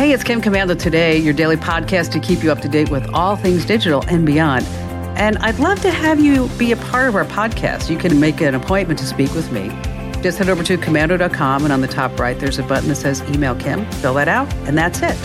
Hey, it's Kim Komando today, your daily podcast to keep you up to date with all things digital and beyond. And I'd love to have you be a part of our podcast. You can make an appointment to speak with me. Just head over to komando.com, and on the top right, there's a button that says Email Kim. Fill that out, and that's it.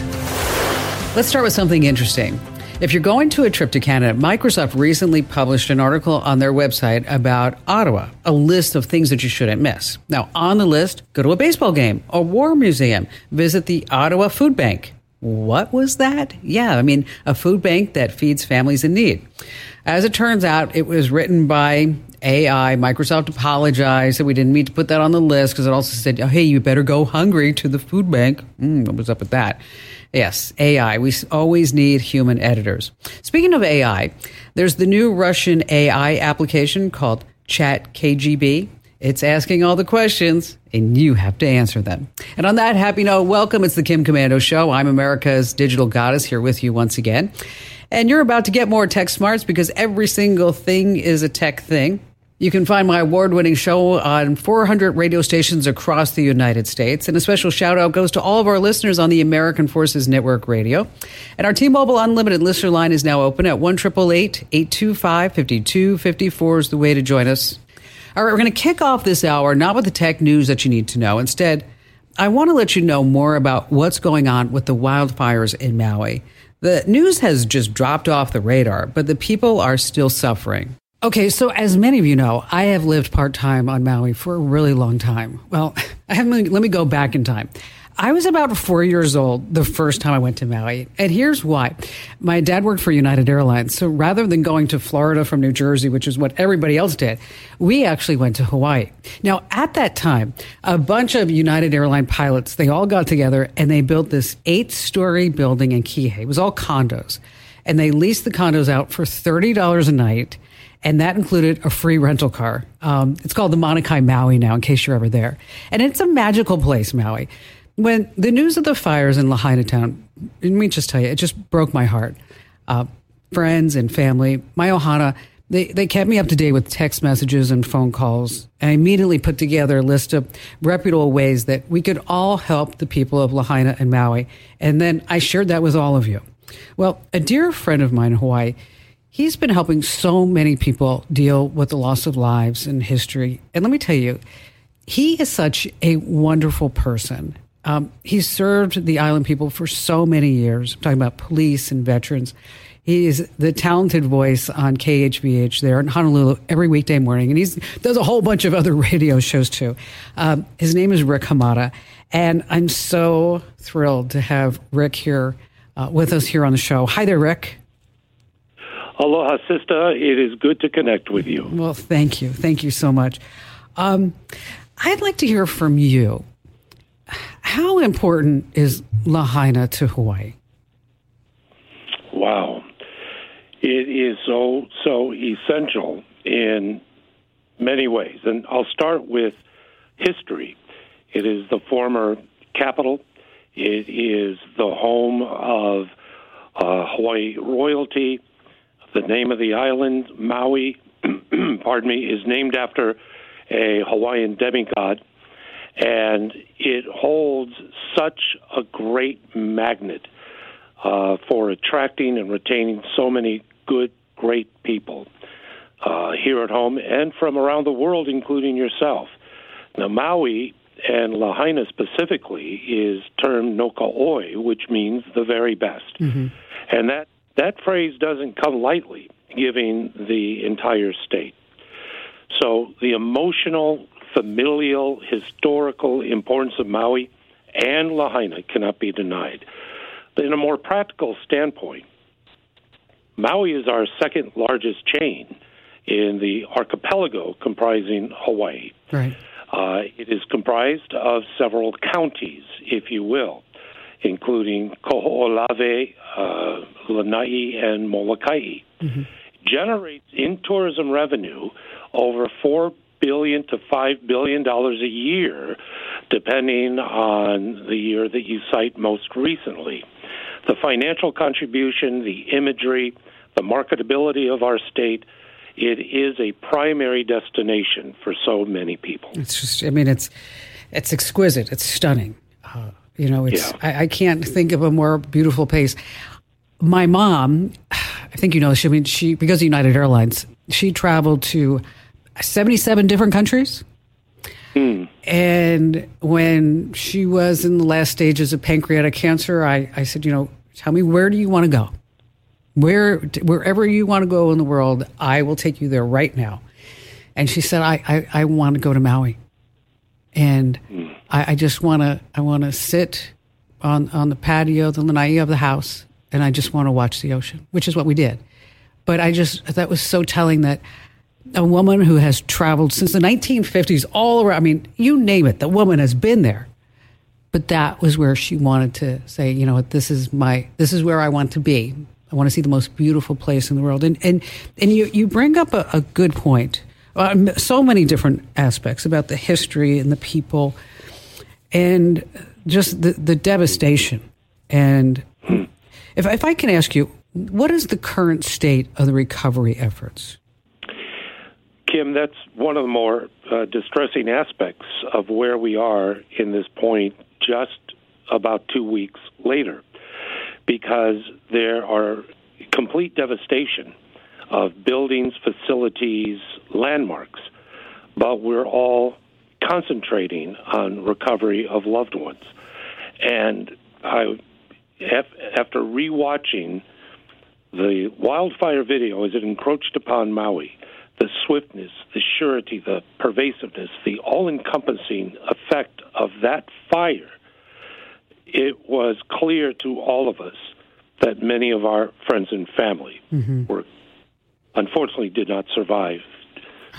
Let's start with something interesting. If you're going to a trip to Canada, Microsoft recently published an article on their website about Ottawa, a list of things that you shouldn't miss. Now, on the list, go to a baseball game, a war museum, visit the Ottawa Food Bank. What was that? Yeah, I mean, a food bank that feeds families in need. As it turns out, it was written by AI. Microsoft apologized that we didn't mean to put that on the list because it also said, oh, hey, you better go hungry to the food bank. Mm, what was up with that? Yes, AI. We always need human editors. Speaking of AI, there's the new Russian AI application called Chat KGB. It's asking all the questions, and you have to answer them. And on that happy note, welcome. It's the Kim Komando Show. I'm America's digital goddess here with you once again. And you're about to get more tech smarts because every single thing is a tech thing. You can find my award winning show on 400 radio stations across the United States. And a special shout out goes to all of our listeners on the American Forces Network Radio. And our T Mobile Unlimited listener line is now open at 1 825 5254 is the way to join us. All right, we're going to kick off this hour not with the tech news that you need to know. Instead, I want to let you know more about what's going on with the wildfires in Maui. The news has just dropped off the radar, but the people are still suffering. Okay, so as many of you know, I have lived part time on Maui for a really long time. Well, I have, let me go back in time. I was about four years old the first time I went to Maui. And here's why. My dad worked for United Airlines. So rather than going to Florida from New Jersey, which is what everybody else did, we actually went to Hawaii. Now, at that time, a bunch of United Airline pilots, they all got together and they built this eight story building in Kihei. It was all condos. And they leased the condos out for $30 a night and that included a free rental car. Um, it's called the Kea Maui now, in case you're ever there. And it's a magical place, Maui. When the news of the fires in Lahaina town, let me just tell you, it just broke my heart. Uh, friends and family, my ohana, they, they kept me up to date with text messages and phone calls. And I immediately put together a list of reputable ways that we could all help the people of Lahaina and Maui. And then I shared that with all of you. Well, a dear friend of mine in Hawaii, He's been helping so many people deal with the loss of lives and history. And let me tell you, he is such a wonderful person. Um, he's served the island people for so many years. I'm talking about police and veterans. He is the talented voice on KHVH there in Honolulu every weekday morning, and he does a whole bunch of other radio shows too. Um, his name is Rick Hamada, and I'm so thrilled to have Rick here uh, with us here on the show. Hi there, Rick. Aloha, sister. It is good to connect with you. Well, thank you. Thank you so much. Um, I'd like to hear from you. How important is Lahaina to Hawaii? Wow. It is so, so essential in many ways. And I'll start with history. It is the former capital, it is the home of uh, Hawaii royalty. The name of the island, Maui, pardon me, is named after a Hawaiian demigod, and it holds such a great magnet uh, for attracting and retaining so many good, great people uh, here at home and from around the world, including yourself. Now, Maui and Lahaina specifically is termed No Ka Oi, which means the very best. Mm-hmm. And that that phrase doesn't come lightly, giving the entire state. So the emotional, familial, historical importance of Maui and Lahaina cannot be denied. But in a more practical standpoint, Maui is our second largest chain in the archipelago comprising Hawaii. Right. Uh, it is comprised of several counties, if you will including Kaho'olawe, uh, Lanai, and Molokai, mm-hmm. generates in tourism revenue over four billion to five billion dollars a year, depending on the year that you cite most recently. The financial contribution, the imagery, the marketability of our state, it is a primary destination for so many people. It's just, I mean, it's it's exquisite. It's stunning. You know, it's yeah. I, I, can't think of a more beautiful place. My mom, I think you know, she I mean she because of United Airlines, she traveled to seventy seven different countries. Hmm. And when she was in the last stages of pancreatic cancer, I, I said, you know, tell me where do you want to go? Where wherever you want to go in the world, I will take you there right now. And she said, I, I, I want to go to Maui. And hmm. I, I, just want to I want to sit on on the patio, the lanai of the house, and I just want to watch the ocean, which is what we did. But I just that was so telling that a woman who has traveled since the 1950s all around. I mean, you name it, the woman has been there. But that was where she wanted to say, you know, this is my this is where I want to be. I want to see the most beautiful place in the world. And and and you you bring up a, a good point. Uh, so many different aspects about the history and the people, and just the the devastation. And if if I can ask you, what is the current state of the recovery efforts? Kim, that's one of the more uh, distressing aspects of where we are in this point just about two weeks later, because there are complete devastation of buildings, facilities, landmarks, but we're all concentrating on recovery of loved ones. And I, after rewatching the wildfire video as it encroached upon Maui, the swiftness, the surety, the pervasiveness, the all encompassing effect of that fire, it was clear to all of us that many of our friends and family mm-hmm. were unfortunately did not survive.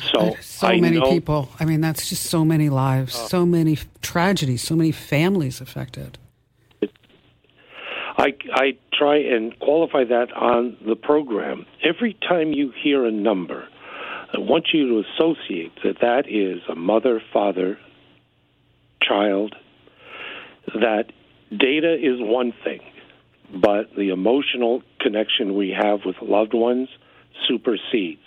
So, so I many know, people. I mean, that's just so many lives, uh, so many tragedies, so many families affected. It, I, I try and qualify that on the program. Every time you hear a number, I want you to associate that that is a mother, father, child, that data is one thing, but the emotional connection we have with loved ones supersedes.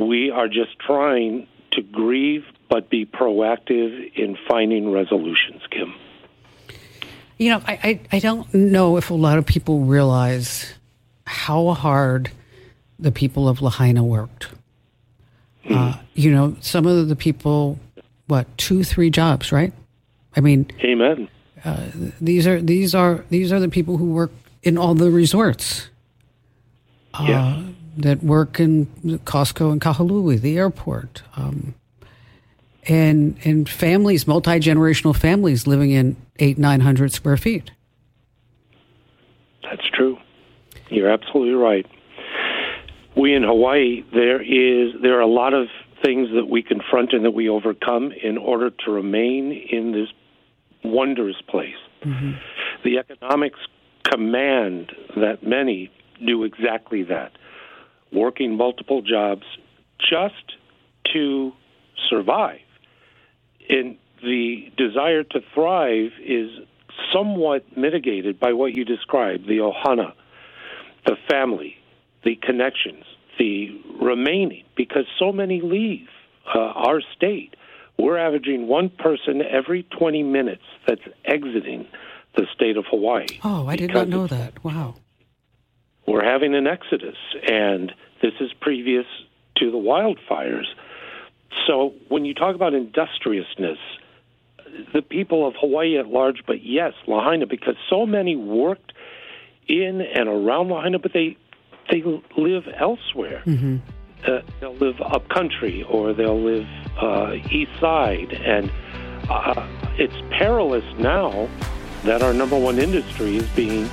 We are just trying to grieve but be proactive in finding resolutions, Kim. You know, I, I, I don't know if a lot of people realize how hard the people of Lahaina worked. Uh, you know, some of the people, what two, three jobs, right? I mean, amen. Uh, these are these are these are the people who work in all the resorts. Uh, yeah. That work in Costco and Kahului, the airport, um, and and families, multi generational families living in eight nine hundred square feet. That's true. You're absolutely right we in Hawaii, there is there are a lot of things that we confront and that we overcome in order to remain in this wondrous place. Mm-hmm. The economics command that many do exactly that, working multiple jobs just to survive. And the desire to thrive is somewhat mitigated by what you described the ohana, the family, the connections, the remaining, because so many leave uh, our state. We're averaging one person every 20 minutes that's exiting the state of Hawaii. Oh, I did not know that. Wow. We're having an exodus, and this is previous to the wildfires. So when you talk about industriousness, the people of Hawaii at large, but yes, Lahaina, because so many worked in and around Lahaina, but they they live elsewhere. Mm-hmm. Uh, they'll live up country or they'll live uh, east side, and uh, it's perilous now that our number one industry is being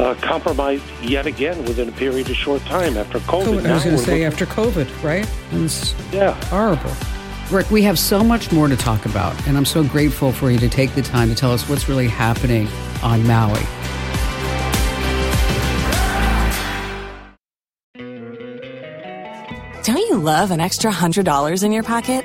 uh, compromised yet again within a period of short time after COVID. I was going to say after COVID, right? It's yeah, horrible. Rick, we have so much more to talk about, and I'm so grateful for you to take the time to tell us what's really happening on Maui. Don't you love an extra $100 in your pocket?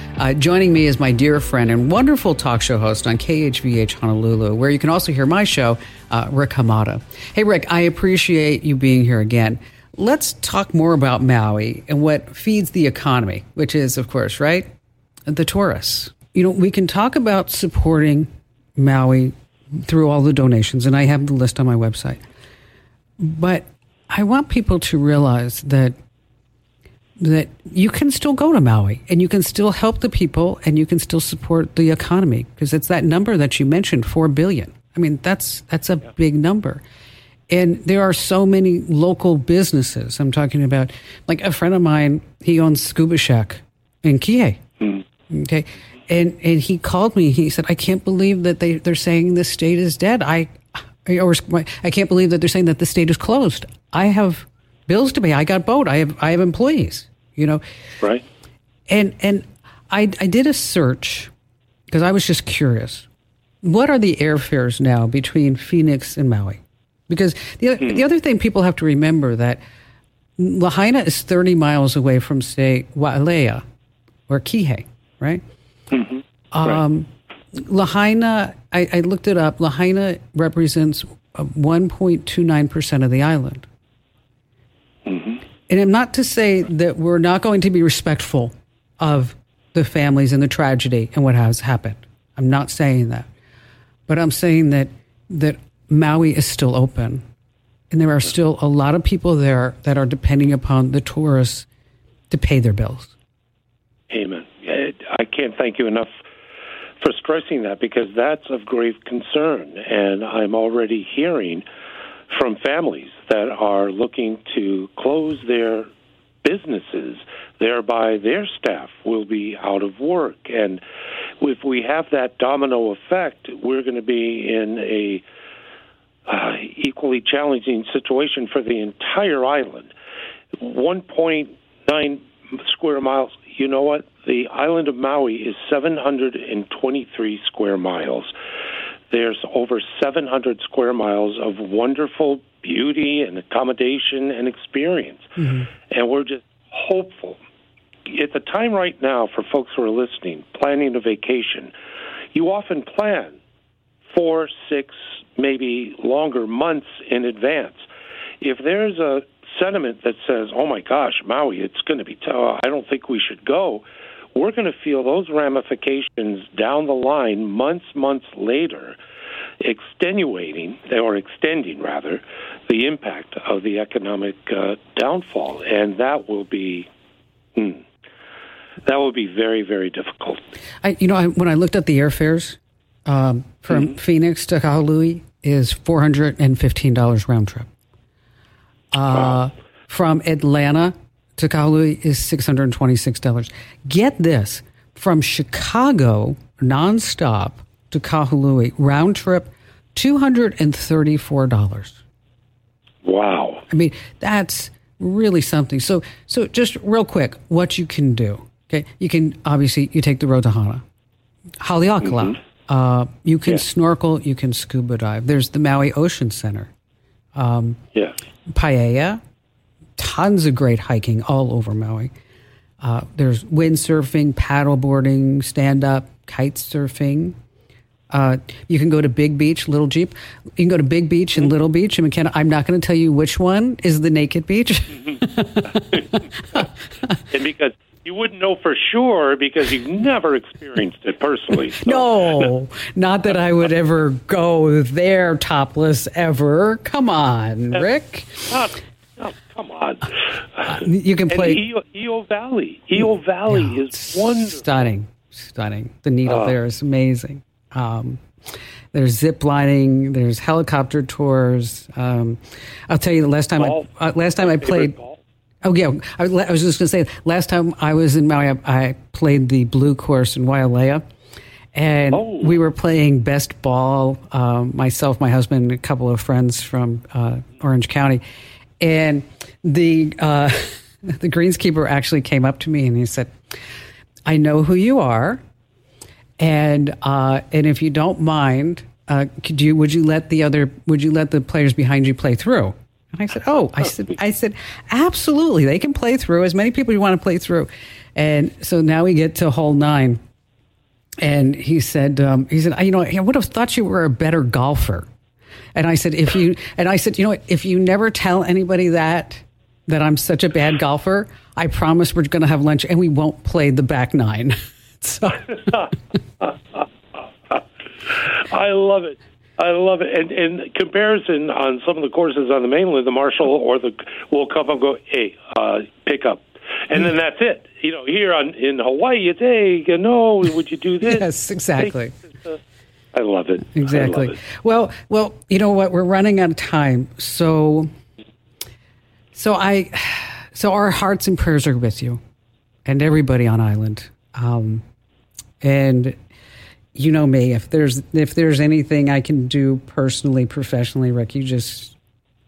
uh, joining me is my dear friend and wonderful talk show host on KHVH Honolulu, where you can also hear my show, uh, Rick Hamada. Hey, Rick, I appreciate you being here again. Let's talk more about Maui and what feeds the economy, which is, of course, right? The tourists. You know, we can talk about supporting Maui through all the donations, and I have the list on my website. But I want people to realize that that you can still go to Maui and you can still help the people and you can still support the economy because it's that number that you mentioned, four billion. I mean, that's that's a yeah. big number. And there are so many local businesses. I'm talking about like a friend of mine, he owns Scuba Shack in Kihei. Mm. Okay. And and he called me. He said, I can't believe that they, they're saying the state is dead. I or I can't believe that they're saying that the state is closed. I have bills to pay. I got boat. I have I have employees you know? Right. And, and I, I did a search because I was just curious. What are the airfares now between Phoenix and Maui? Because the, hmm. the other thing people have to remember that Lahaina is 30 miles away from, say, Wailea or Kihei, right? Mm-hmm. Um, right. Lahaina, I, I, looked it up. Lahaina represents 1.29% of the island. And I'm not to say that we're not going to be respectful of the families and the tragedy and what has happened. I'm not saying that. But I'm saying that that Maui is still open. And there are still a lot of people there that are depending upon the tourists to pay their bills. Amen. Uh, I can't thank you enough for stressing that because that's of grave concern. And I'm already hearing from families that are looking to close their businesses, thereby their staff will be out of work. And if we have that domino effect, we're going to be in a uh, equally challenging situation for the entire island. 1.9 square miles. You know what? The island of Maui is 723 square miles. There's over 700 square miles of wonderful beauty and accommodation and experience. Mm-hmm. And we're just hopeful. At the time right now, for folks who are listening, planning a vacation, you often plan four, six, maybe longer months in advance. If there's a sentiment that says, oh my gosh, Maui, it's going to be tough, I don't think we should go, we're going to feel those ramifications down the line, months, months later, extenuating or extending rather the impact of the economic uh, downfall, and that will be. Hmm, that will be very, very difficult. I, you know, I, when I looked at the airfares um, from mm-hmm. Phoenix to Kahului, is four hundred and fifteen dollars round trip. Uh, wow. From Atlanta to Kahului is $626. Get this from Chicago nonstop to Kahului, round trip, $234. Wow. I mean, that's really something. So, so just real quick, what you can do. Okay. You can obviously, you take the road to Hana. Haleakala. Mm-hmm. Uh, you can snorkel, you can scuba dive. There's the Maui Ocean Center. Um, yes. Paia, tons of great hiking all over Maui. Uh, there's windsurfing, paddleboarding, stand up, kite surfing. Uh, you can go to Big Beach, Little Jeep. You can go to Big Beach and Little Beach in Makena. I'm not going to tell you which one is the naked beach. and because you wouldn't know for sure because you've never experienced it personally. So. No, not that I would ever go there topless ever. Come on, Rick. Not, Oh, come on. you can play Iao, Iao, Valley. Iao Valley yeah, is wonderful. Stunning, stunning. The needle oh. there is amazing. Um, there's zip lining. There's helicopter tours. Um, I'll tell you the last time ball. I uh, last time I played. Ball. Oh yeah, I, I was just going to say last time I was in Maui, I, I played the blue course in Wailea and oh. we were playing best ball. Um, myself, my husband, a couple of friends from uh, Orange County, and the uh, the greenskeeper actually came up to me and he said, "I know who you are, and uh, and if you don't mind, uh, could you would you let the other would you let the players behind you play through? And I said, oh, I said, I said, absolutely, they can play through as many people you want to play through. And so now we get to hole nine, and he said, um, he said, you know, I would have thought you were a better golfer. And I said, if you, and I said, you know what, if you never tell anybody that, that I'm such a bad golfer, I promise we're going to have lunch and we won't play the back nine. so. I love it. I love it. And in comparison on some of the courses on the mainland, the marshal or the will come and go, hey, uh, pick up. And then that's it. You know, here on in Hawaii, it's hey, no, would you do this? yes, exactly. I love it. Exactly. Love it. Well, well, you know what? We're running out of time, so so I so our hearts and prayers are with you and everybody on island. Um, and you know me. If there's if there's anything I can do personally, professionally, Rick, you just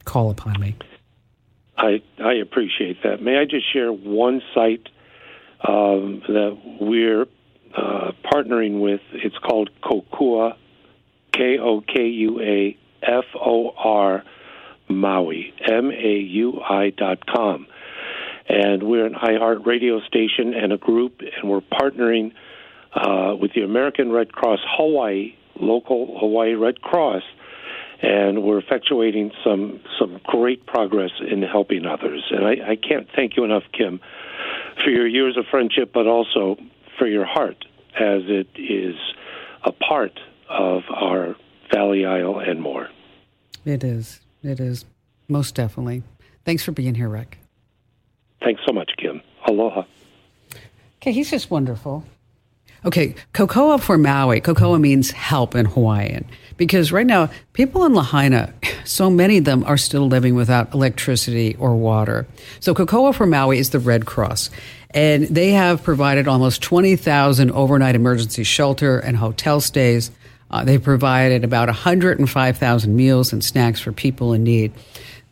call upon me. I I appreciate that. May I just share one site um, that we're uh, partnering with? It's called Kokua, K O K U A F O R Maui, M A U I dot com. And we're an iHeart radio station and a group, and we're partnering uh, with the American Red Cross Hawaii, local Hawaii Red Cross, and we're effectuating some some great progress in helping others. And I, I can't thank you enough, Kim, for your years of friendship, but also for your heart, as it is a part of our Valley Isle and more. It is. It is. Most definitely. Thanks for being here, Rick. Thanks so much, Kim. Aloha. Okay, he's just wonderful. Okay, Kokua for Maui. Kokua means help in Hawaiian because right now, people in Lahaina, so many of them are still living without electricity or water. So, Kokua for Maui is the Red Cross, and they have provided almost 20,000 overnight emergency shelter and hotel stays. Uh, they provided about 105,000 meals and snacks for people in need.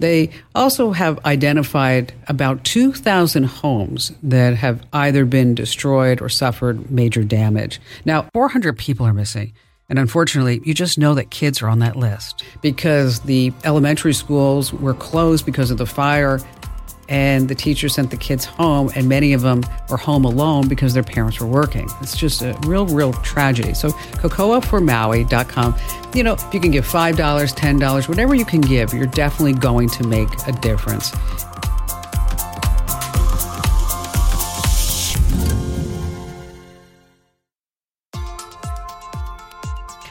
They also have identified about 2,000 homes that have either been destroyed or suffered major damage. Now, 400 people are missing. And unfortunately, you just know that kids are on that list because the elementary schools were closed because of the fire and the teacher sent the kids home, and many of them were home alone because their parents were working. It's just a real, real tragedy. So, kokuaformaui.com, you know, if you can give $5, $10, whatever you can give, you're definitely going to make a difference.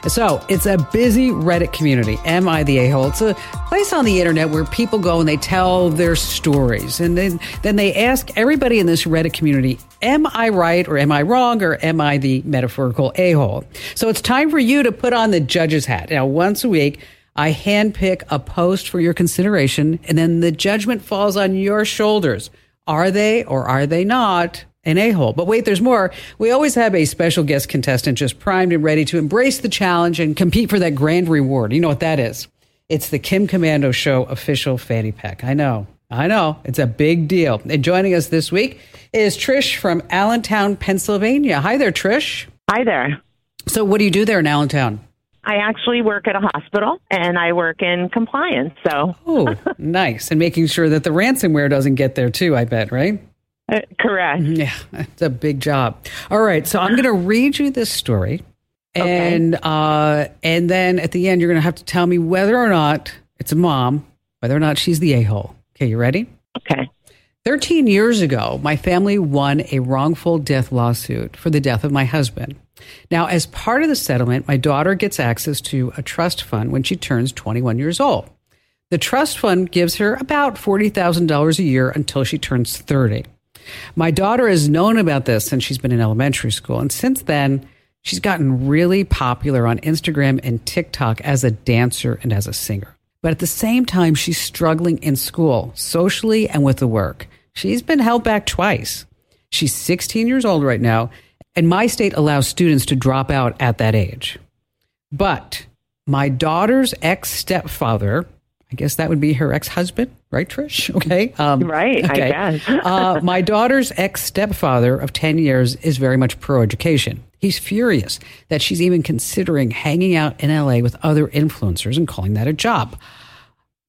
So it's a busy Reddit community. Am I the a-hole? It's a place on the internet where people go and they tell their stories. And then, then they ask everybody in this Reddit community, am I right or am I wrong or am I the metaphorical a-hole? So it's time for you to put on the judge's hat. Now, once a week, I handpick a post for your consideration and then the judgment falls on your shoulders. Are they or are they not an a hole. But wait, there's more. We always have a special guest contestant just primed and ready to embrace the challenge and compete for that grand reward. You know what that is? It's the Kim Komando Show official fanny pack. I know. I know. It's a big deal. And joining us this week is Trish from Allentown, Pennsylvania. Hi there, Trish. Hi there. So, what do you do there in Allentown? I actually work at a hospital and I work in compliance. So, oh, nice. And making sure that the ransomware doesn't get there too, I bet, right? Uh, correct. Yeah, it's a big job. All right, so I'm going to read you this story, and Okay. uh, and then at the end you're going to have to tell me whether or not it's a mom, whether or not she's the a hole. Okay, you ready? Okay. 13 years ago, my family won a wrongful death lawsuit for the death of my husband. Now, as part of the settlement, my daughter gets access to a trust fund when she turns 21 years old. The trust fund gives her about $40,000 a year until she turns 30. My daughter has known about this since she's been in elementary school. And since then, she's gotten really popular on Instagram and TikTok as a dancer and as a singer. But at the same time, she's struggling in school, socially, and with the work. She's been held back twice. She's 16 years old right now, and my state allows students to drop out at that age. But my daughter's ex stepfather, I guess that would be her ex husband, right, Trish? Okay. Um, Right, I guess. uh, my daughter's ex stepfather of 10 years is very much pro education. He's furious that she's even considering hanging out in LA with other influencers and calling that a job.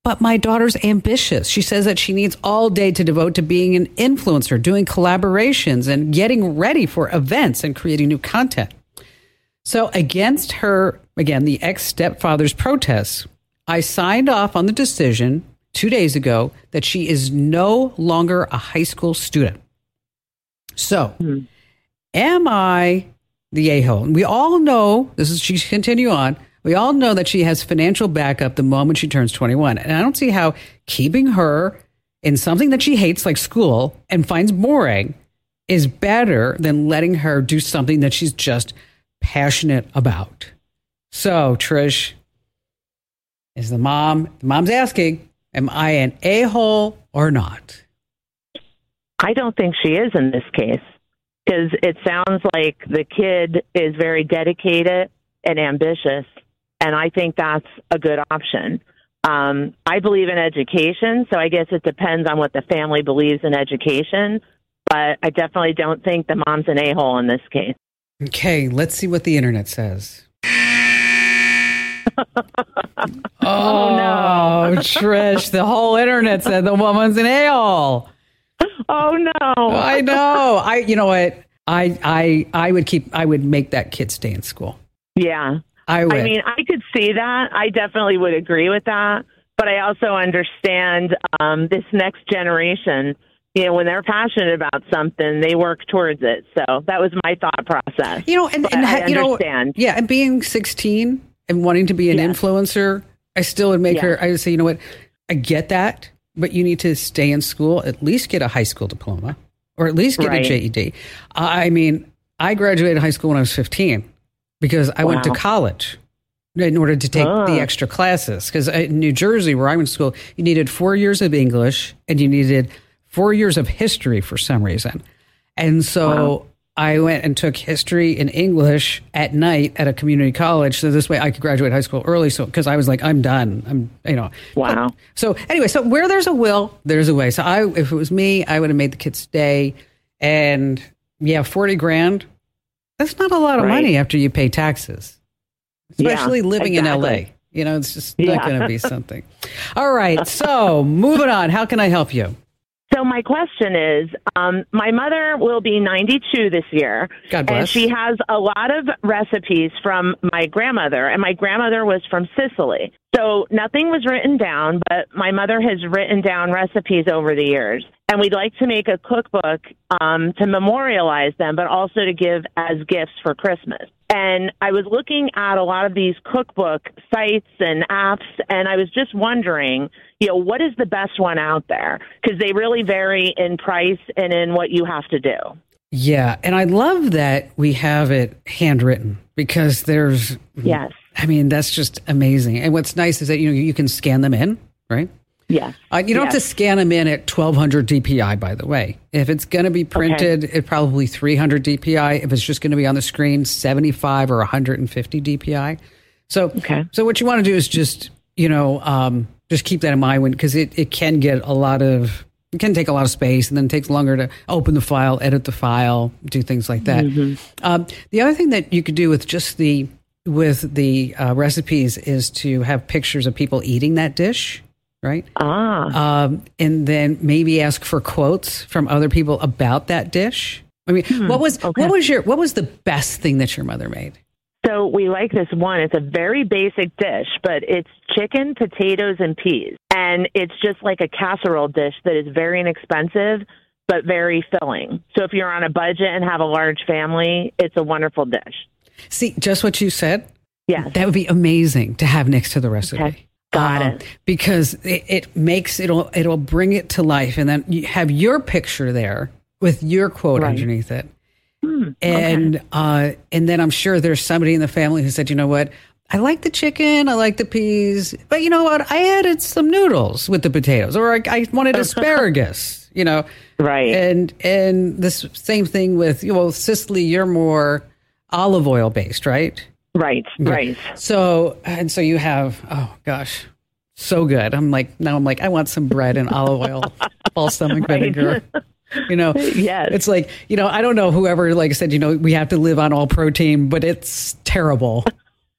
But my daughter's ambitious. She says that she needs all day to devote to being an influencer, doing collaborations, and getting ready for events and creating new content. So, against her, again, the ex stepfather's protests, I signed off on the decision two days ago that she is no longer a high school student. So, am I the a hole? We all know this is, she continue on. We all know that she has financial backup the moment she turns 21. And I don't see how keeping her in something that she hates, like school, and finds boring, is better than letting her do something that she's just passionate about. So, Trish, is the mom, the mom's asking, am I an a hole or not? I don't think she is in this case because it sounds like the kid is very dedicated and ambitious, and I think that's a good option. Um, I believe in education, so I guess it depends on what the family believes in education, but I definitely don't think the mom's an a hole in this case. Okay, let's see what the internet says. oh, no. Trish, the whole internet said the woman's an a-hole. Oh no! I know. I you know what? I I I would keep I would make that kid stay in school. Yeah, I would. I mean, I could see that. I definitely would agree with that. But I also understand um, this next generation. You know, when they're passionate about something, they work towards it. So that was my thought process. you know, and, and I you know, yeah, and being 16 and wanting to be an Yes. influencer, I still would make Yes. her I would say, you know what? I get that, but you need to stay in school, at least get a high school diploma or at least get Right. a GED. I mean, I graduated high school when I was 15 because I went to college in order to take the extra classes. Because in New Jersey, where I went to school, you needed four years of English and you needed four years of history for some reason. And so I went and took history and English at night at a community college. So this way I could graduate high school early. So, because I was like, I'm done. I'm, you know. Wow. So anyway, so where there's a will, there's a way. So I, if it was me, I would have made the kids stay. And yeah, 40 grand, that's not a lot of Right. money after you pay taxes, Yeah, especially living in. LA. You know, it's just Yeah. not going to be something. All right. So moving on. How can I help you? So my question is, um, my mother will be 92 this year, God bless. and she has a lot of recipes from my grandmother, and my grandmother was from Sicily. So nothing was written down, but my mother has written down recipes over the years, and we'd like to make a cookbook um, to memorialize them, but also to give as gifts for Christmas. And I was looking at a lot of these cookbook sites and apps, and I was just wondering, you know, what is the best one out there? Because they really vary in price and in what you have to do. Yeah. And I love that we have it handwritten because there's, Yes. I mean, that's just amazing. And what's nice is that, you know, you can scan them in, right? Yes. Uh, you don't have to scan them in at 1200 DPI, by the way. If it's going to be printed, it probably 300 DPI. If it's just going to be on the screen, 75 or 150 DPI. So, Okay. so what you want to do is just, you know, um, just keep that in mind because it, it can get a lot of, it can take a lot of space and then it takes longer to open the file, edit the file, do things like that. Um, the other thing that you could do with just the, with the uh, recipes is to have pictures of people eating that dish, right? Ah. um, and then maybe ask for quotes from other people about that dish. I mean, what was Hmm, okay. what was your what was the best thing that your mother made? So we like this one. It's a very basic dish, but it's chicken, potatoes, and peas. And it's just like a casserole dish that is very inexpensive, but very filling. So if you're on a budget and have a large family, it's a wonderful dish. See, just what you said. Yeah, That would be amazing to have next to the recipe. Okay. Got Um, it. Because it, it makes it'll it'll bring it to life, and then you have your picture there with your quote Right. underneath it. Hmm, and uh, and then I'm sure there's somebody in the family who said, you know what, I like the chicken, I like the peas, but you know what, I added some noodles with the potatoes, or I, I wanted asparagus, you know, Right. and and this same thing with you know Sicily, you're more olive oil based, right? Right. Right. So and so you have oh gosh, so good. I'm like now I'm like I want some bread and olive oil, balsamic Right. vinegar. You know, Yes. It's like you know, I don't know whoever like said, you know, we have to live on all protein, but it's terrible.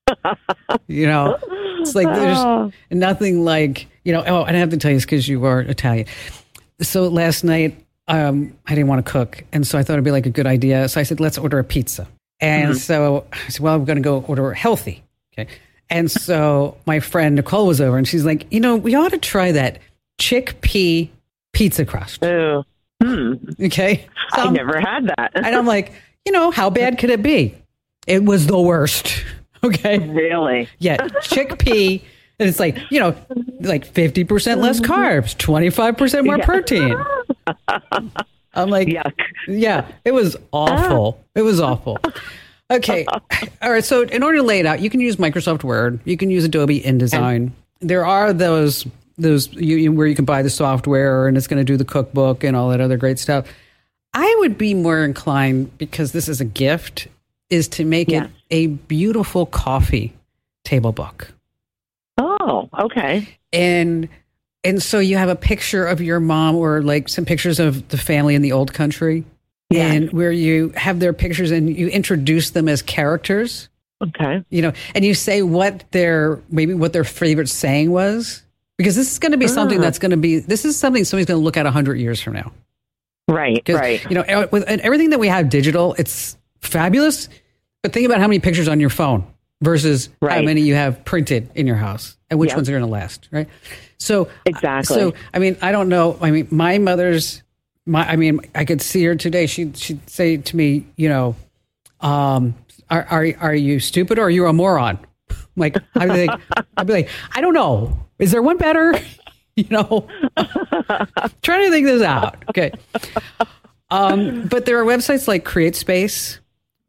you know, it's like Oh. there's nothing like you know. Oh, and I have to tell you this because you are Italian. So last night, um, I didn't want to cook, and so I thought it'd be like a good idea. So I said, let's order a pizza. And so I said, well, I'm going to go order healthy. Okay. And so my friend Nicole was over, and she's like, you know, we ought to try that chickpea pizza crust. Ooh. Hmm. Okay. So I I'm- never had that. and I'm like, you know, how bad could it be? It was the worst. Okay. really? Yeah. Chickpea. And it's like, you know, like 50% less carbs, 25% more Yeah. protein. I'm like, Yuck. yeah, it was awful. Ah. It was awful. Okay. All right. So, in order to lay it out, you can use Microsoft Word. You can use Adobe InDesign. There are those those you, you- where you can buy the software and it's going to do the cookbook and all that other great stuff. I would be more inclined because this is a gift is to make Yeah. it a beautiful coffee table book. Oh, okay. And and so you have a picture of your mom or like some pictures of the family in the old country Yeah. and where you have their pictures and you introduce them as characters Okay. you know and you say what their maybe what their favorite saying was because this is going to be something Ah. that's going to be this is something somebody's going to look at 100 years from now Right, Right. you know with and everything that we have digital it's fabulous but think about how many pictures on your phone versus how many you have printed in your house and which Yep. ones are going to last right? So Exactly. so i mean i don't know. I mean my mother's my i mean i could see her today. She she'd say to me you know um are are, are you stupid or are you a moron? I'm like i'd be like i'd be like i don't know. Is there one better? You know? Trying to think this out. Okay. Um but there are websites like createspace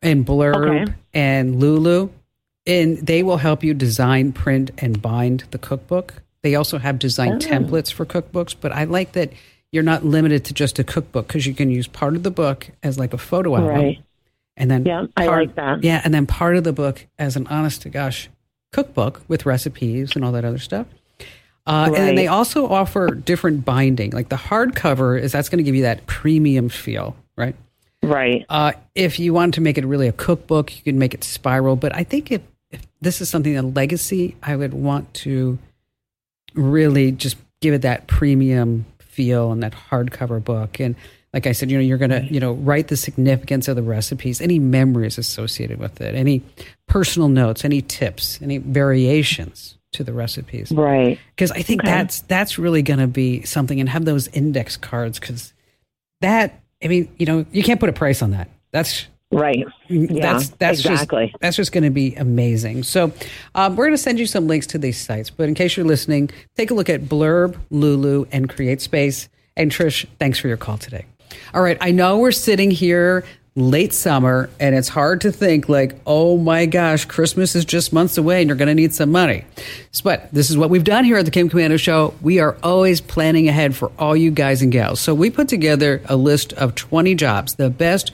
and blurb Okay. and lulu and they will help you design print and bind the cookbook they also have design templates for cookbooks but i like that you're not limited to just a cookbook because you can use part of the book as like a photo album Right. and then Yeah, I part- like that. yeah and then part of the book as an honest to gosh cookbook with recipes and all that other stuff uh, and then they also offer different binding like the hardcover is that's going to give you that premium feel right Right. uh, if you wanted to make it really a cookbook, you can make it spiral. But I think if, if this is something a legacy, I would want to really just give it that premium feel and that hardcover book. And like I said, you know, you're gonna you know write the significance of the recipes, any memories associated with it, any personal notes, any tips, any variations to the recipes Right. because I think Okay. that's that's really going to be something, and have those index cards because that I mean, you know, you can't put a price on that. That's Right. Yeah. that's that's exactly. just that's just going to be amazing. So um, we're going to send you some links to these sites, but in case you're listening, take a look at Blurb, Lulu, and CreateSpace. And Trish, thanks for your call today. All right, I know we're sitting here late summer, and it's hard to think like, oh my gosh, Christmas is just months away, and you're going to need some money. But this is what we've done here at the Kim Komando Show. We are always planning ahead for all you guys and gals. So we put together a list of 20 jobs, the best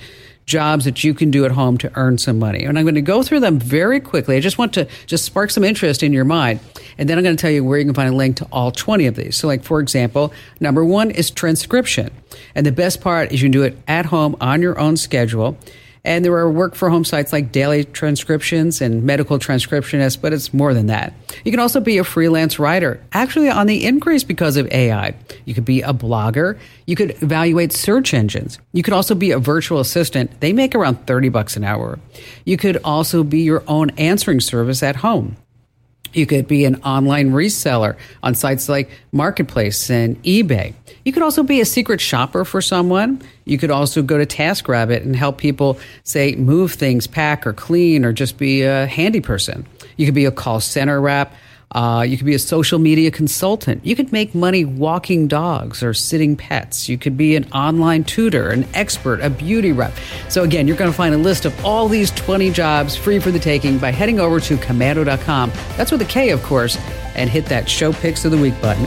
jobs that you can do at home to earn some money. And I'm going to go through them very quickly. I just want to just spark some interest in your mind. And then I'm going to tell you where you can find a link to all 20 of these. So, like, for example, number one is transcription. And the best part is you can do it at home on your own schedule. And there are work for home sites like Daily Transcriptions and Medical Transcriptionists, but it's more than that. You can also be a freelance writer, actually on the increase because of AI. You could be a blogger. You could evaluate search engines. You could also be a virtual assistant. They make around 30 bucks an hour. You could also be your own answering service at home. You could be an online reseller on sites like Marketplace and eBay. You could also be a secret shopper for someone. You could also go to TaskRabbit and help people, say, move things, pack or clean, or just be a handy person. You could be a call center rep. Uh, you could be a social media consultant. You could make money walking dogs or sitting pets. You could be an online tutor, an expert, a beauty rep. So, again, you're going to find a list of all these 20 jobs free for the taking by heading over to komando.com. That's with a K, of course, and hit that show picks of the week button.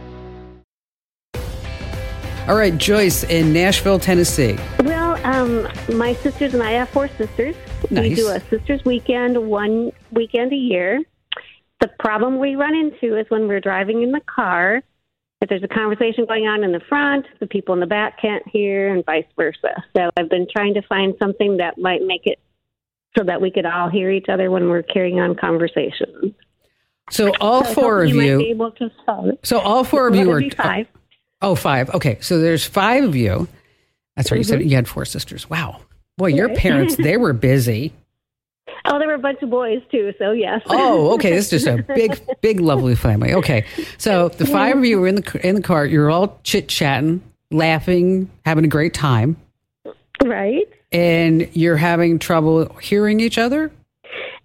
All right, Joyce in Nashville, Tennessee. Well, um, my sisters and I have four sisters. Nice. We do a sisters weekend one weekend a year. The problem we run into is when we're driving in the car, if there's a conversation going on in the front, the people in the back can't hear, and vice versa. So I've been trying to find something that might make it so that we could all hear each other when we're carrying on conversations. So all So four of you. You. able to solve it. So all four of you are five. Oh, five. Okay, so there's five of you. That's right. You Mm-hmm. said you had four sisters. Wow, boy, your parents they were busy. Oh, there were a bunch of boys too. So yes. Oh, okay. This is just a big, big, lovely family. Okay, so the five of you were in the in the car. You're all chit chatting, laughing, having a great time, right. and you're having trouble hearing each other.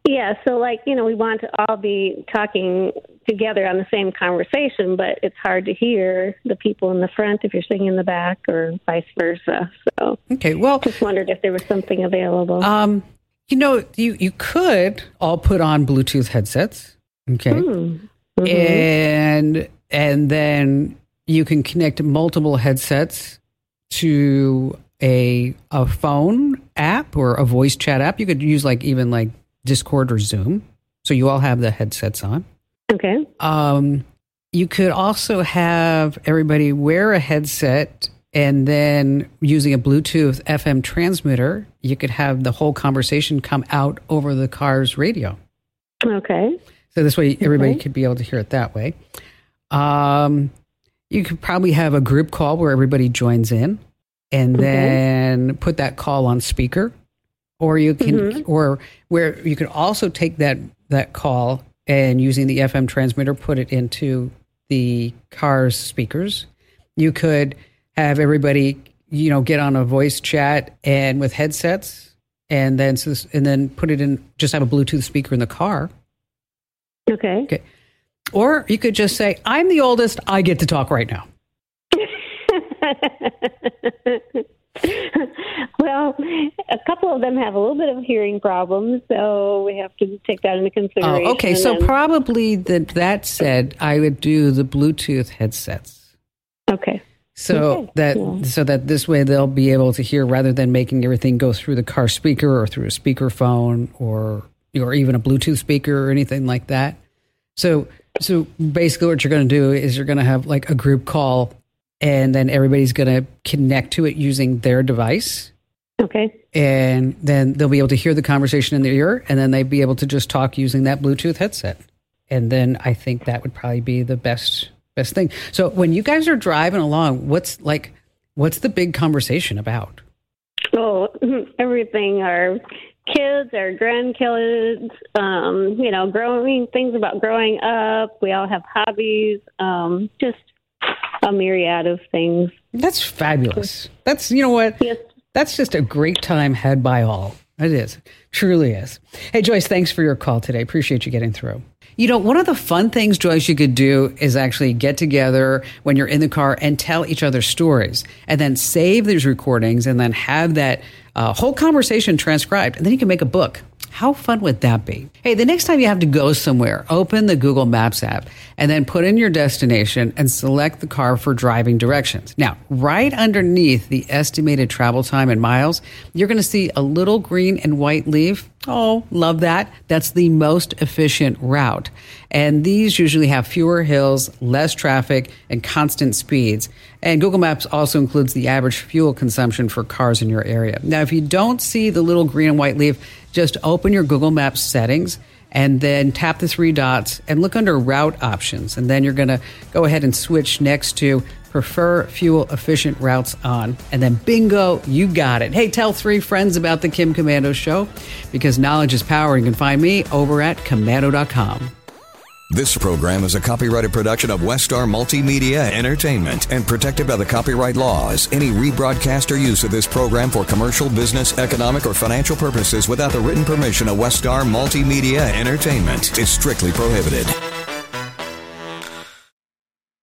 Yeah, so like, you know, we want to all be talking together on the same conversation, but it's hard to hear the people in the front if you're sitting in the back or vice versa. So Okay, well, just wondered if there was something available. um, you know, you you could all put on Bluetooth headsets. Okay, Hmm. and and then you can connect multiple headsets to a a phone app or a voice chat app. You could use like even like Discord or Zoom. So you all have the headsets on. Okay. Um, you could also have everybody wear a headset and then using a Bluetooth FM transmitter, you could have the whole conversation come out over the car's radio. Okay. So this way, everybody could be able to hear it that way. Um, you could probably have a group call where everybody joins in, and then put that call on speaker, or you can, or where you could also take that that call and using the FM transmitter, put it into the car's speakers. You could have everybody, you know, get on a voice chat and with headsets, and then so this- and then put it in. Just have a Bluetooth speaker in the car. Okay. Okay. Or you could just say, I'm the oldest, I get to talk right now. well, a couple of them have a little bit of hearing problems, so we have to take that into consideration. Oh, okay. So and- probably that that said, I would do the Bluetooth headsets. okay. So Okay, that yeah. so that this way they'll be able to hear rather than making everything go through the car speaker or through a speakerphone or or even a Bluetooth speaker or anything like that. So so basically what you're going to do is you're going to have like a group call and then everybody's going to connect to it using their device Okay. and then they'll be able to hear the conversation in their ear and then they'd be able to just talk using that bluetooth headset and then i think that would probably be the best best thing so when you guys are driving along what's like what's the big conversation about Oh, everything. Our kids, our grandkids, um, you know, growing things about growing up. We all have hobbies. Um, just a myriad of things. that's fabulous. That's you know what? Yes. that's just a great time had by all. It is. Truly is. Hey joyce thanks for your call today. Appreciate you getting through. You know one of the fun things joyce you could do is actually get together when you're in the car and tell each other stories and then save these recordings and then have that uh, whole conversation transcribed. And then you can make a book how fun would that be? Hey, the next time you have to go somewhere, open the Google Maps app and then put in your destination and select the car for driving directions. Now, right underneath the estimated travel time in miles, you're going to see a little green and white leaf. Oh, love that. That's the most efficient route. And these usually have fewer hills, less traffic, and constant speeds. And Google Maps also includes the average fuel consumption for cars in your area. Now, if you don't see the little green and white leaf, just open your Google Maps settings and then tap the three dots and look under route options. And then you're going to go ahead and switch next to prefer fuel efficient routes on. And then bingo, you got it. Hey, tell three friends about the Kim Komando Show because knowledge is power. You can find me over at komando.com. This program is a copyrighted production of WestStar Multimedia Entertainment and protected by the copyright laws. Any rebroadcast or use of this program for commercial, business, economic, or financial purposes without the written permission of WestStar Multimedia Entertainment is strictly prohibited.